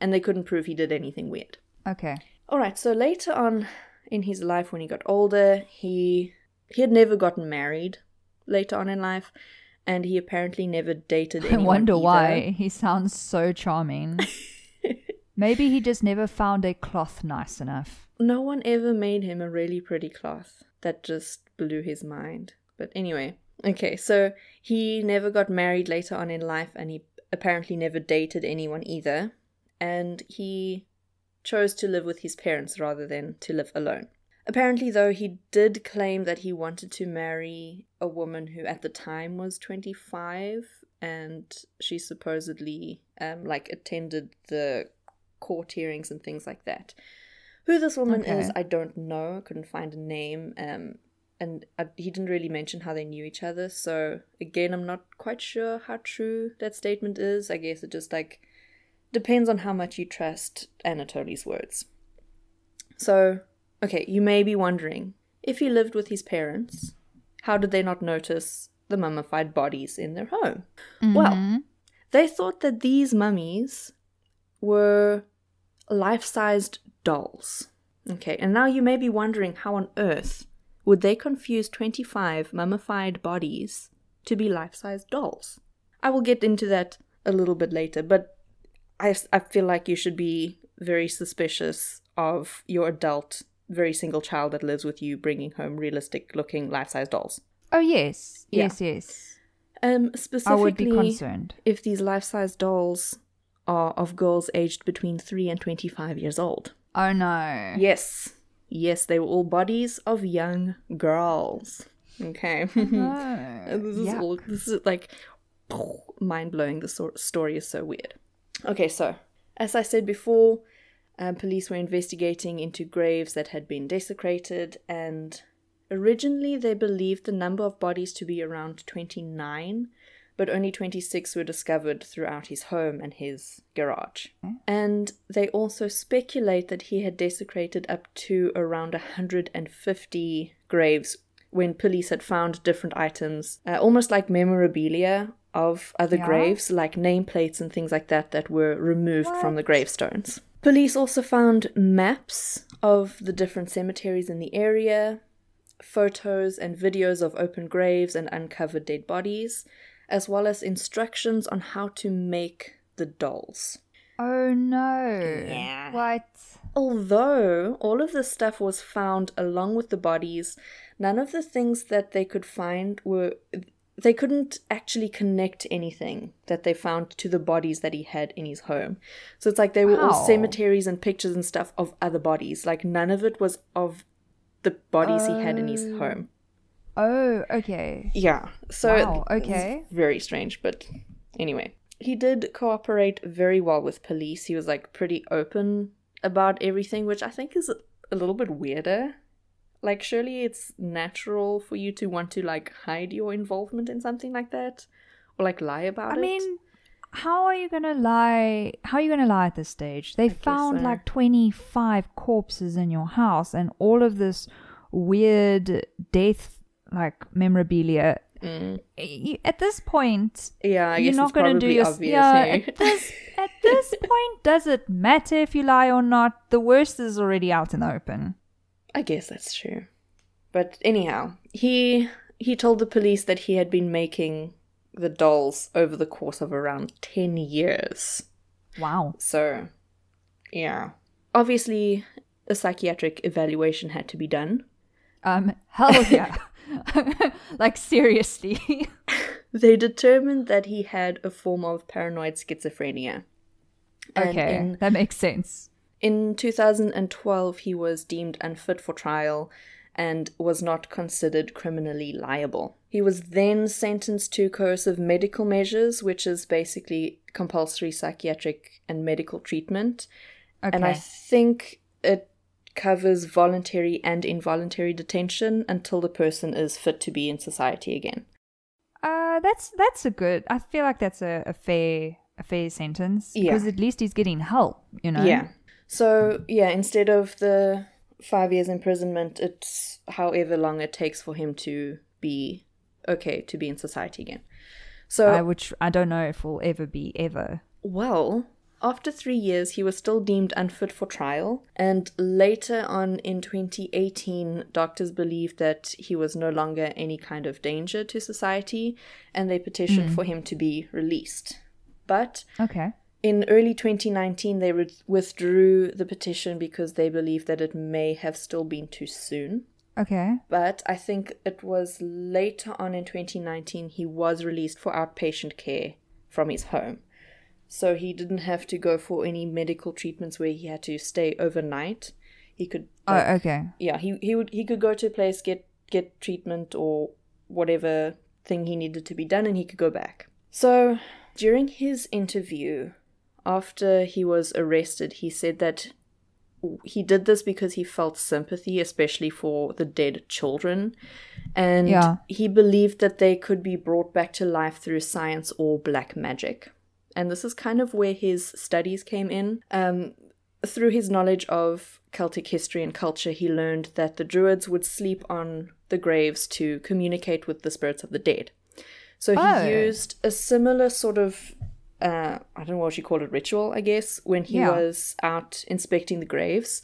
and they couldn't prove he did anything weird. Okay. All right, so later on in his life, when he got older, he he had never gotten married. Later on in life, and he apparently never dated I wonder either. why. He sounds so charming. Maybe he just never found a cloth nice enough. No one ever made him a really pretty cloth. That just blew his mind. But anyway, okay, so he never got married later on in life, and he apparently never dated anyone either. And he chose to live with his parents rather than to live alone. Apparently, though, he did claim that he wanted to marry a woman who at the time was 25, and she supposedly um, like attended the court hearings and things like that. Who this woman Okay. is, I don't know. I couldn't find a name. Um, and I, he didn't really mention how they knew each other. So again, I'm not quite sure how true that statement is. I guess it just like depends on how much you trust Anatoly's words. So, okay, you may be wondering if he lived with his parents, how did they not notice the mummified bodies in their home? Well, Mhm. they thought that these mummies were life sized dolls. Okay, and now you may be wondering how on earth would they confuse 25 mummified bodies to be life sized dolls? I will get into that a little bit later, but I, I feel like you should be very suspicious of your adult, very single child that lives with you bringing home realistic looking life sized dolls. Oh yes. Yeah. Yes, yes. Um, I specifically, would be concerned. if these life size dolls are of girls aged between 3 and 25 years old. Oh no. Yes. Yes, they were all bodies of young girls. Okay. No. this is Yuck. all this is like mind blowing. The story is so weird. Okay, so as I said before, um, police were investigating into graves that had been desecrated, and originally they believed the number of bodies to be around 29, but only 26 were discovered throughout his home and his garage. And they also speculate that he had desecrated up to around 150 graves when police had found different items, uh, almost like memorabilia of other Yeah. graves, like nameplates and things like that, that were removed from the gravestones. Police also found maps of the different cemeteries in the area, photos and videos of open graves and uncovered dead bodies, as well as instructions on how to make the dolls. Oh no. Yeah. What? Although all of this stuff was found along with the bodies, none of the things that they could find were. They couldn't actually connect anything that they found to the bodies that he had in his home. So it's like they were all cemeteries and pictures and stuff of other bodies. Like none of it was of the bodies he had in his Oh. home. Oh, okay. Yeah. So Wow, okay. very strange, but anyway. He did cooperate very well with police. He was like pretty open about everything, which I think is a little bit weirder. Like surely it's natural for you to want to like hide your involvement in something like that or like lie about I it. I mean, how are you gonna lie? How are you gonna lie at this stage? They found so. like twenty five corpses in your house and all of this weird death like memorabilia. Mm. At this point, Yeah, I you're not gonna do your obvious. yeah. hey? At this at this point, does it matter if you lie or not? The worst is already out in the open. I guess that's true. But anyhow, he he told the police that he had been making the dolls over the course of around 10 years. Wow. So, yeah. Obviously, a psychiatric evaluation had to be done. Um. Hell yeah. like seriously. They determined that he had a form of paranoid schizophrenia. And okay, in that makes sense. In 2012, he was deemed unfit for trial, and was not considered criminally liable. He was then sentenced to coercive medical measures, which is basically compulsory psychiatric and medical treatment. Okay. And I think it covers voluntary and involuntary detention until the person is fit to be in society again. uh, that's that's a good. I feel like that's a, a fair a fair sentence Yeah. because at least he's getting help. You know. Yeah. So, yeah, instead of the five years imprisonment, it's however long it takes for him to be okay to be in society again. So, Uh, which I don't know if we'll ever be ever. well, after three years, he was still deemed unfit for trial. And later on in 2018, doctors believed that he was no longer any kind of danger to society and they petitioned for him to be released. But Okay. In early 2019, they with- withdrew the petition because they believed that it may have still been too soon. Okay. But I think it was later on in 2019 he was released for outpatient care from his home. So he didn't have to go for any medical treatments where he had to stay overnight. He could oh, like, Oh, okay. yeah, he, he would he could go to a place, get get treatment or whatever thing he needed to be done and he could go back. So during his interview, after he was arrested, he said that he did this because he felt sympathy, especially for the dead children. And Yeah. he believed that they could be brought back to life through science or black magic. And this is kind of where his studies came in. Um, through his knowledge of Celtic history and culture, he learned that the Druids would sleep on the graves to communicate with the spirits of the dead. So he Oh. used a similar sort of, uh, I don't know what you call it, ritual, I guess, when he Yeah. was out inspecting the graves.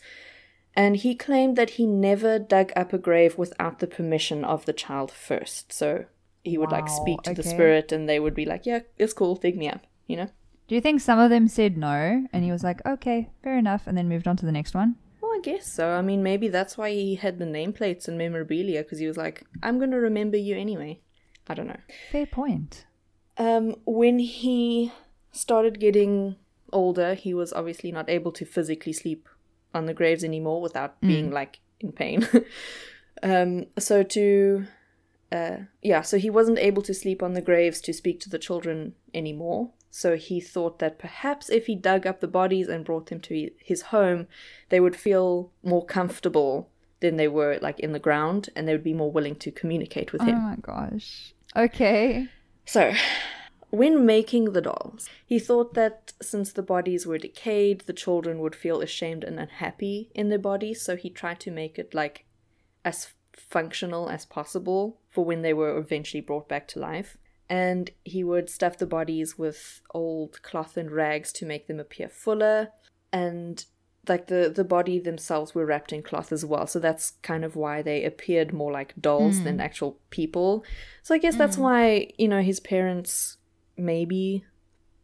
And he claimed that he never dug up a grave without the permission of the child first. So he would like speak to the spirit and they would be like, yeah, it's cool, dig me up, you know? Do you think some of them said no and he was like, okay, fair enough, and then moved on to the next one? Well, I guess so. I mean, maybe that's why he had the nameplates and memorabilia because he was like, I'm going to remember you anyway. I don't know. Fair point. Um, when he started getting older, he was obviously not able to physically sleep on the graves anymore without being like in pain. um, so to, uh, yeah, so he wasn't able to sleep on the graves to speak to the children anymore. So he thought that perhaps if he dug up the bodies and brought them to his home, they would feel more comfortable than they were like in the ground, and they would be more willing to communicate with him. Oh my gosh. Okay. So, when making the dolls, he thought that since the bodies were decayed, the children would feel ashamed and unhappy in their bodies, so he tried to make it like as functional as possible for when they were eventually brought back to life. And he would stuff the bodies with old cloth and rags to make them appear fuller, and like the the body themselves were wrapped in cloth as well. So that's kind of why they appeared more like dolls than mm. actual people. So i guess that's mm. why you know his parents maybe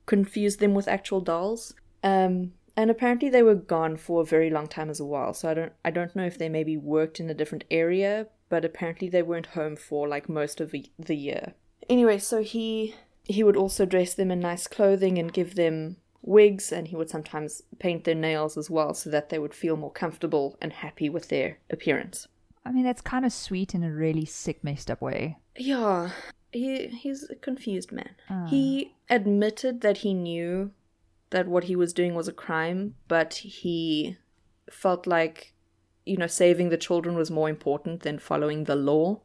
confused them with actual dolls um and apparently they were gone for a very long time as well so i don't i don't know if they maybe worked in a different area but apparently they weren't home for like most of the the year anyway so he he would also dress them in nice clothing and give them wigs and he would sometimes paint their nails as well so that they would feel more comfortable and happy with their appearance. I mean, that's kind of sweet in a really sick, messed up way. Yeah, he he's a confused man. He admitted that he knew that what he was doing was a crime, but he felt like you know saving the children was more important than following the law.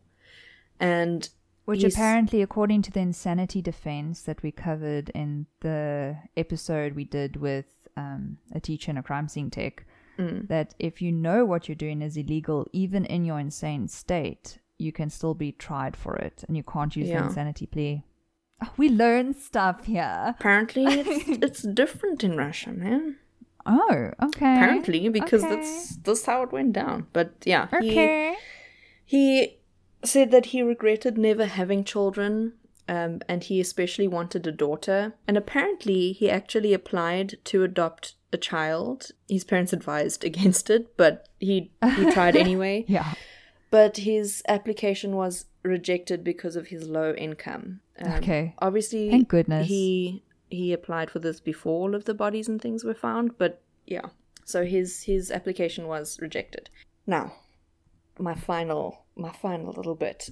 And Which apparently, according to the insanity defense that we covered in the episode we did with um, a teacher and a crime scene tech, Mm. that if you know what you're doing is illegal, even in your insane state, you can still be tried for it and you can't use Yeah. the insanity plea. Oh, we learn stuff here. apparently it's, it's different in Russia, man. Oh, okay. Apparently, because Okay. that's that's how it went down. But yeah, he- He said that he regretted never having children, um, and he especially wanted a daughter. And apparently, he actually applied to adopt a child. His parents advised against it, but he he tried anyway. Yeah. But his application was rejected because of his low income. Um, Okay. Obviously, Thank goodness. he he applied for this before all of the bodies and things were found, but yeah. So his his application was rejected. Now, my final my final little bit.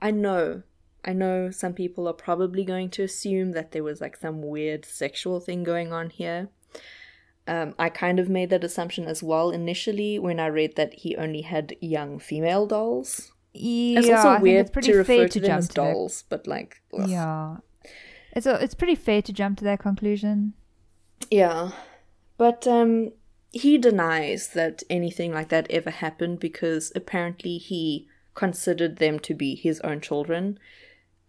I know I know some people are probably going to assume that there was like some weird sexual thing going on here. Um, I kind of made that assumption as well initially when I read that he only had young female dolls. Yeah, It's also I weird it's pretty to refer to to them jump as to that- dolls, but like, ugh. Yeah, it's a, it's pretty fair to jump to that conclusion. Yeah. But um he denies that anything like that ever happened because apparently he considered them to be his own children.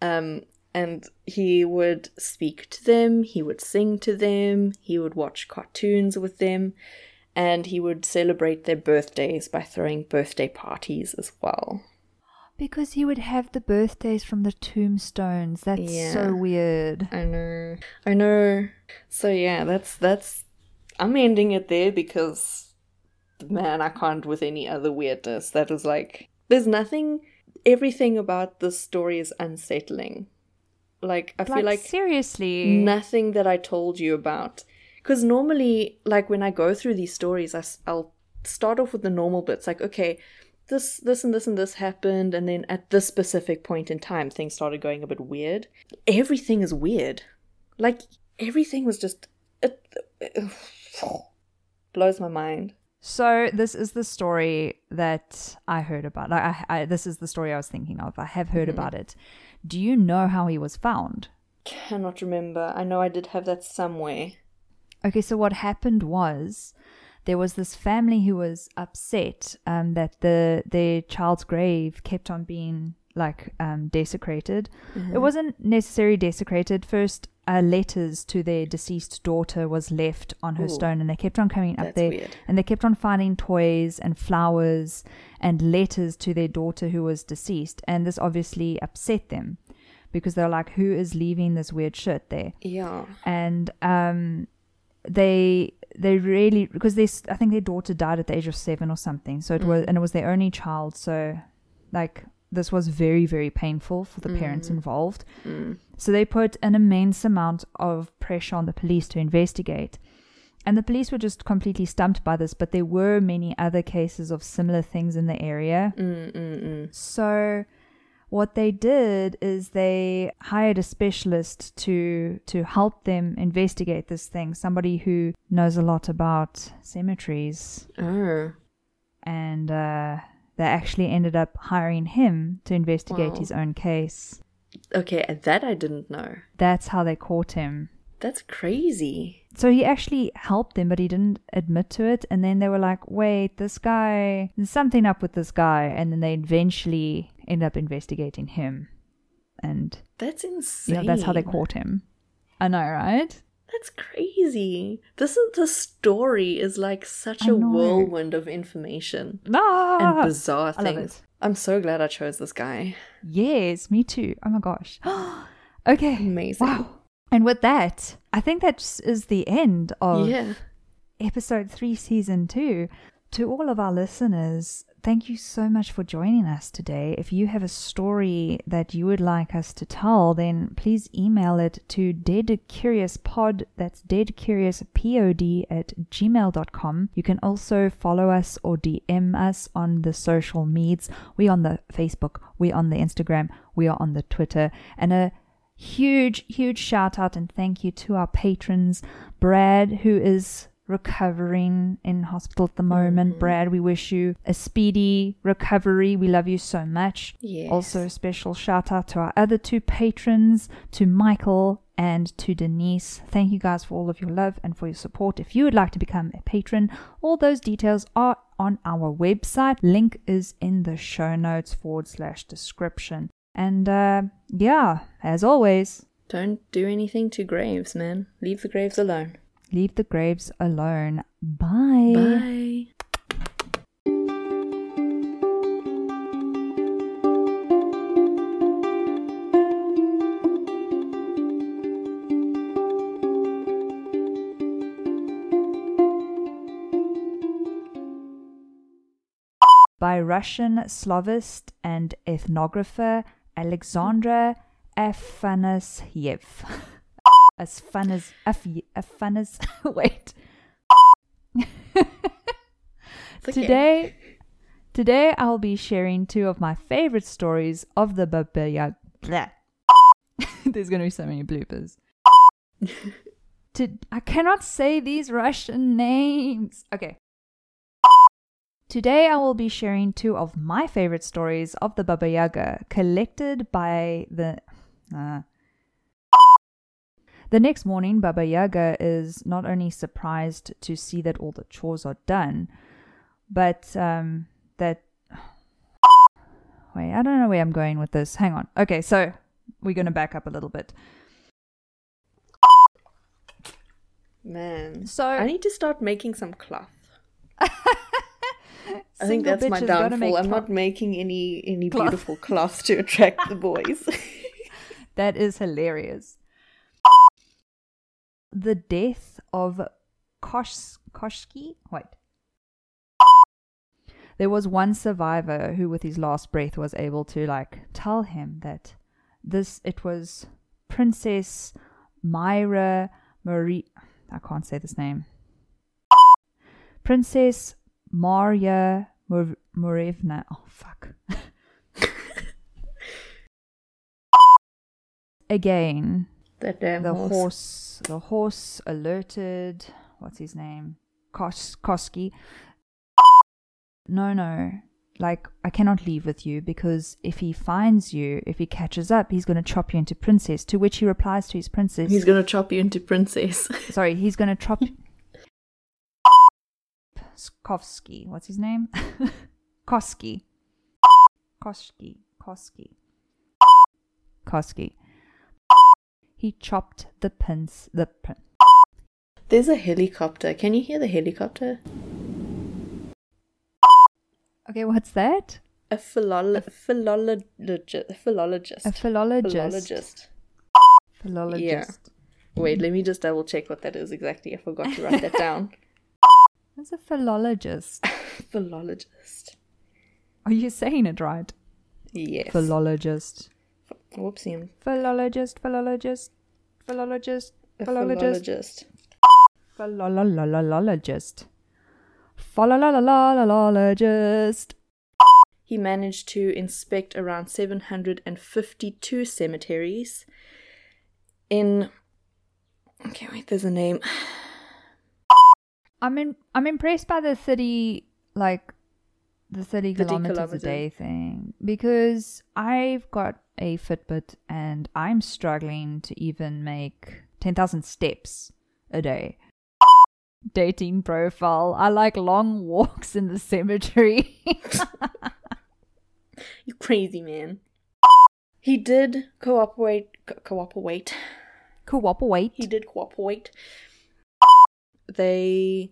Um and he would speak to them, he would sing to them, he would watch cartoons with them, and he would celebrate their birthdays by throwing birthday parties as well. Because he would have the birthdays from the tombstones. That's Yeah. so weird. I know. I know. So yeah, that's that's I'm ending it there because man, I can't with any other weirdness. That is like there's nothing everything about this story is unsettling. Like I feel like seriously, nothing that I told you about. Because normally, like when I go through these stories, I, I'll start off with the normal bits, like okay, this, this, and this, and this happened, and then at this specific point in time, things started going a bit weird. Everything is weird. Like everything was just it, it blows my mind. So this is the story that I heard about. Like, I, I, this is the story I was thinking of. I have heard mm-hmm. about it. Do you know how he was found? Cannot remember. I know I did have that somewhere. Okay, so what happened was there was this family who was upset um, that the their child's grave kept on being like um, desecrated. Mm-hmm. It wasn't necessarily desecrated. First, uh, letters to their deceased daughter was left on her Ooh. stone, and they kept on coming up there, weird. and they kept on finding toys and flowers and letters to their daughter who was deceased, and this obviously upset them because they're like, "Who is leaving this weird shit there?" Yeah. and um, they they really because this I think their daughter died at the age of seven or something. So it was and it was their only child. So like this was very very painful for the parents mm. involved. Mm. So they put an immense amount of pressure on the police to investigate. And the police were just completely stumped by this, but there were many other cases of similar things in the area. Mm-mm-mm. So what they did is they hired a specialist to to help them investigate this thing, somebody who knows a lot about cemeteries Oh. and uh they actually ended up hiring him to investigate Wow. his own case. Okay, that I didn't know. That's how they caught him. That's crazy. So he actually helped them, but he didn't admit to it. And then they were like, wait, this guy, there's something up with this guy. And then they eventually end up investigating him. And That's you insane. know, that's how they caught him. I know, right? That's crazy. This is the story is like such I a know. whirlwind of information Ah! and bizarre things. I'm so glad I chose this guy. Yes, me too. Oh my gosh. okay. Amazing. Wow. And with that, I think that is the end of Yeah. episode three, season two. To all of our listeners, thank you so much for joining us today. If you have a story that you would like us to tell, then please email it to deadcuriouspod, that's deadcuriouspod at gmail.com. You can also follow us or DM us on the social medias. We're on the Facebook, we're on the Instagram, we are on the Twitter, and a huge, huge shout out and thank you to our patrons, Brad, who is recovering in hospital at the moment. Brad, we wish you a speedy recovery. We love you so much. Yes. Also, a special shout out to our other two patrons, to Michael and to Denise. Thank you guys for all of your love and for your support. If you would like to become a patron, all those details are on our website. Link is in the show notes forward slash description. And uh, yeah, as always, Don't do anything to graves, man. Leave the graves alone. Leave the graves alone. Bye. Bye. by Russian Slavist and ethnographer Alexandra Afanasyev. As fun as Af- as fun as wait. Today, Today I'll be sharing two of my favorite stories of the Baba Yaga. There's going to be so many bloopers. to, I cannot say these Russian names. Okay. Today I will be sharing two of my favorite stories of the Baba Yaga collected by the. Uh, the next morning, Baba Yaga is not only surprised to see that all the chores are done, but um, that. Wait, I don't know where I'm going with this. Hang on. Okay, so we're going to back up a little bit. Man. So I need to start making some cloth. I think that's my downfall. I'm not making any any Cloth. beautiful cloth to attract the boys. That is hilarious. The death of Kosh Koshki. Wait. There was one survivor who, with his last breath, was able to like tell him that this it was Princess Myra Marie. I can't say this name. Princess Maria Mur- Murevna. Oh fuck. Again, that damn the horse. horse. the horse alerted what's his name Kos- koski no no like i cannot leave with you because if he finds you if he catches up he's going to chop you into princess to which he replies to his princess He's gonna chop you into princess. sorry he's going to chop Skovsky. what's his name koski koski koski koski he chopped the prince the prin- There's a helicopter. Can you hear the helicopter? Okay, what's that? A philolo- philologist. Philologist. A philologist. Philologist. Philologist. Wait, let me just double check what that is exactly. I forgot to write that down. What's a philologist? Philologist. Are you saying it right? Yes. Philologist. Whoopsie. Philologist. Philologist. Philologist. Philologist. philologist. Philologist. He managed to inspect around 752 cemeteries in. Okay, wait, there's a name. I'm in, I'm impressed by the thirty like the thirty 30 kilometers a day thing because I've got a Fitbit and I'm struggling to even make ten thousand steps a day. Dating profile. I like long walks in the cemetery. You crazy man. He did cooperate. Co- cooperate. Cooperate. He did cooperate. They,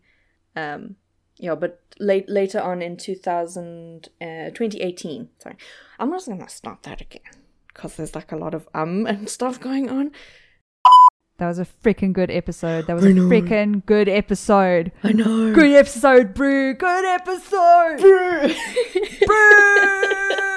um, yeah, but late later on in 2000, uh, 2018. Sorry, I'm just gonna stop that again because there's like a lot of um and stuff going on. That was a freaking good episode. That was I a know. freaking good episode. I know. Good episode, brew. Good episode. Brr. Brew.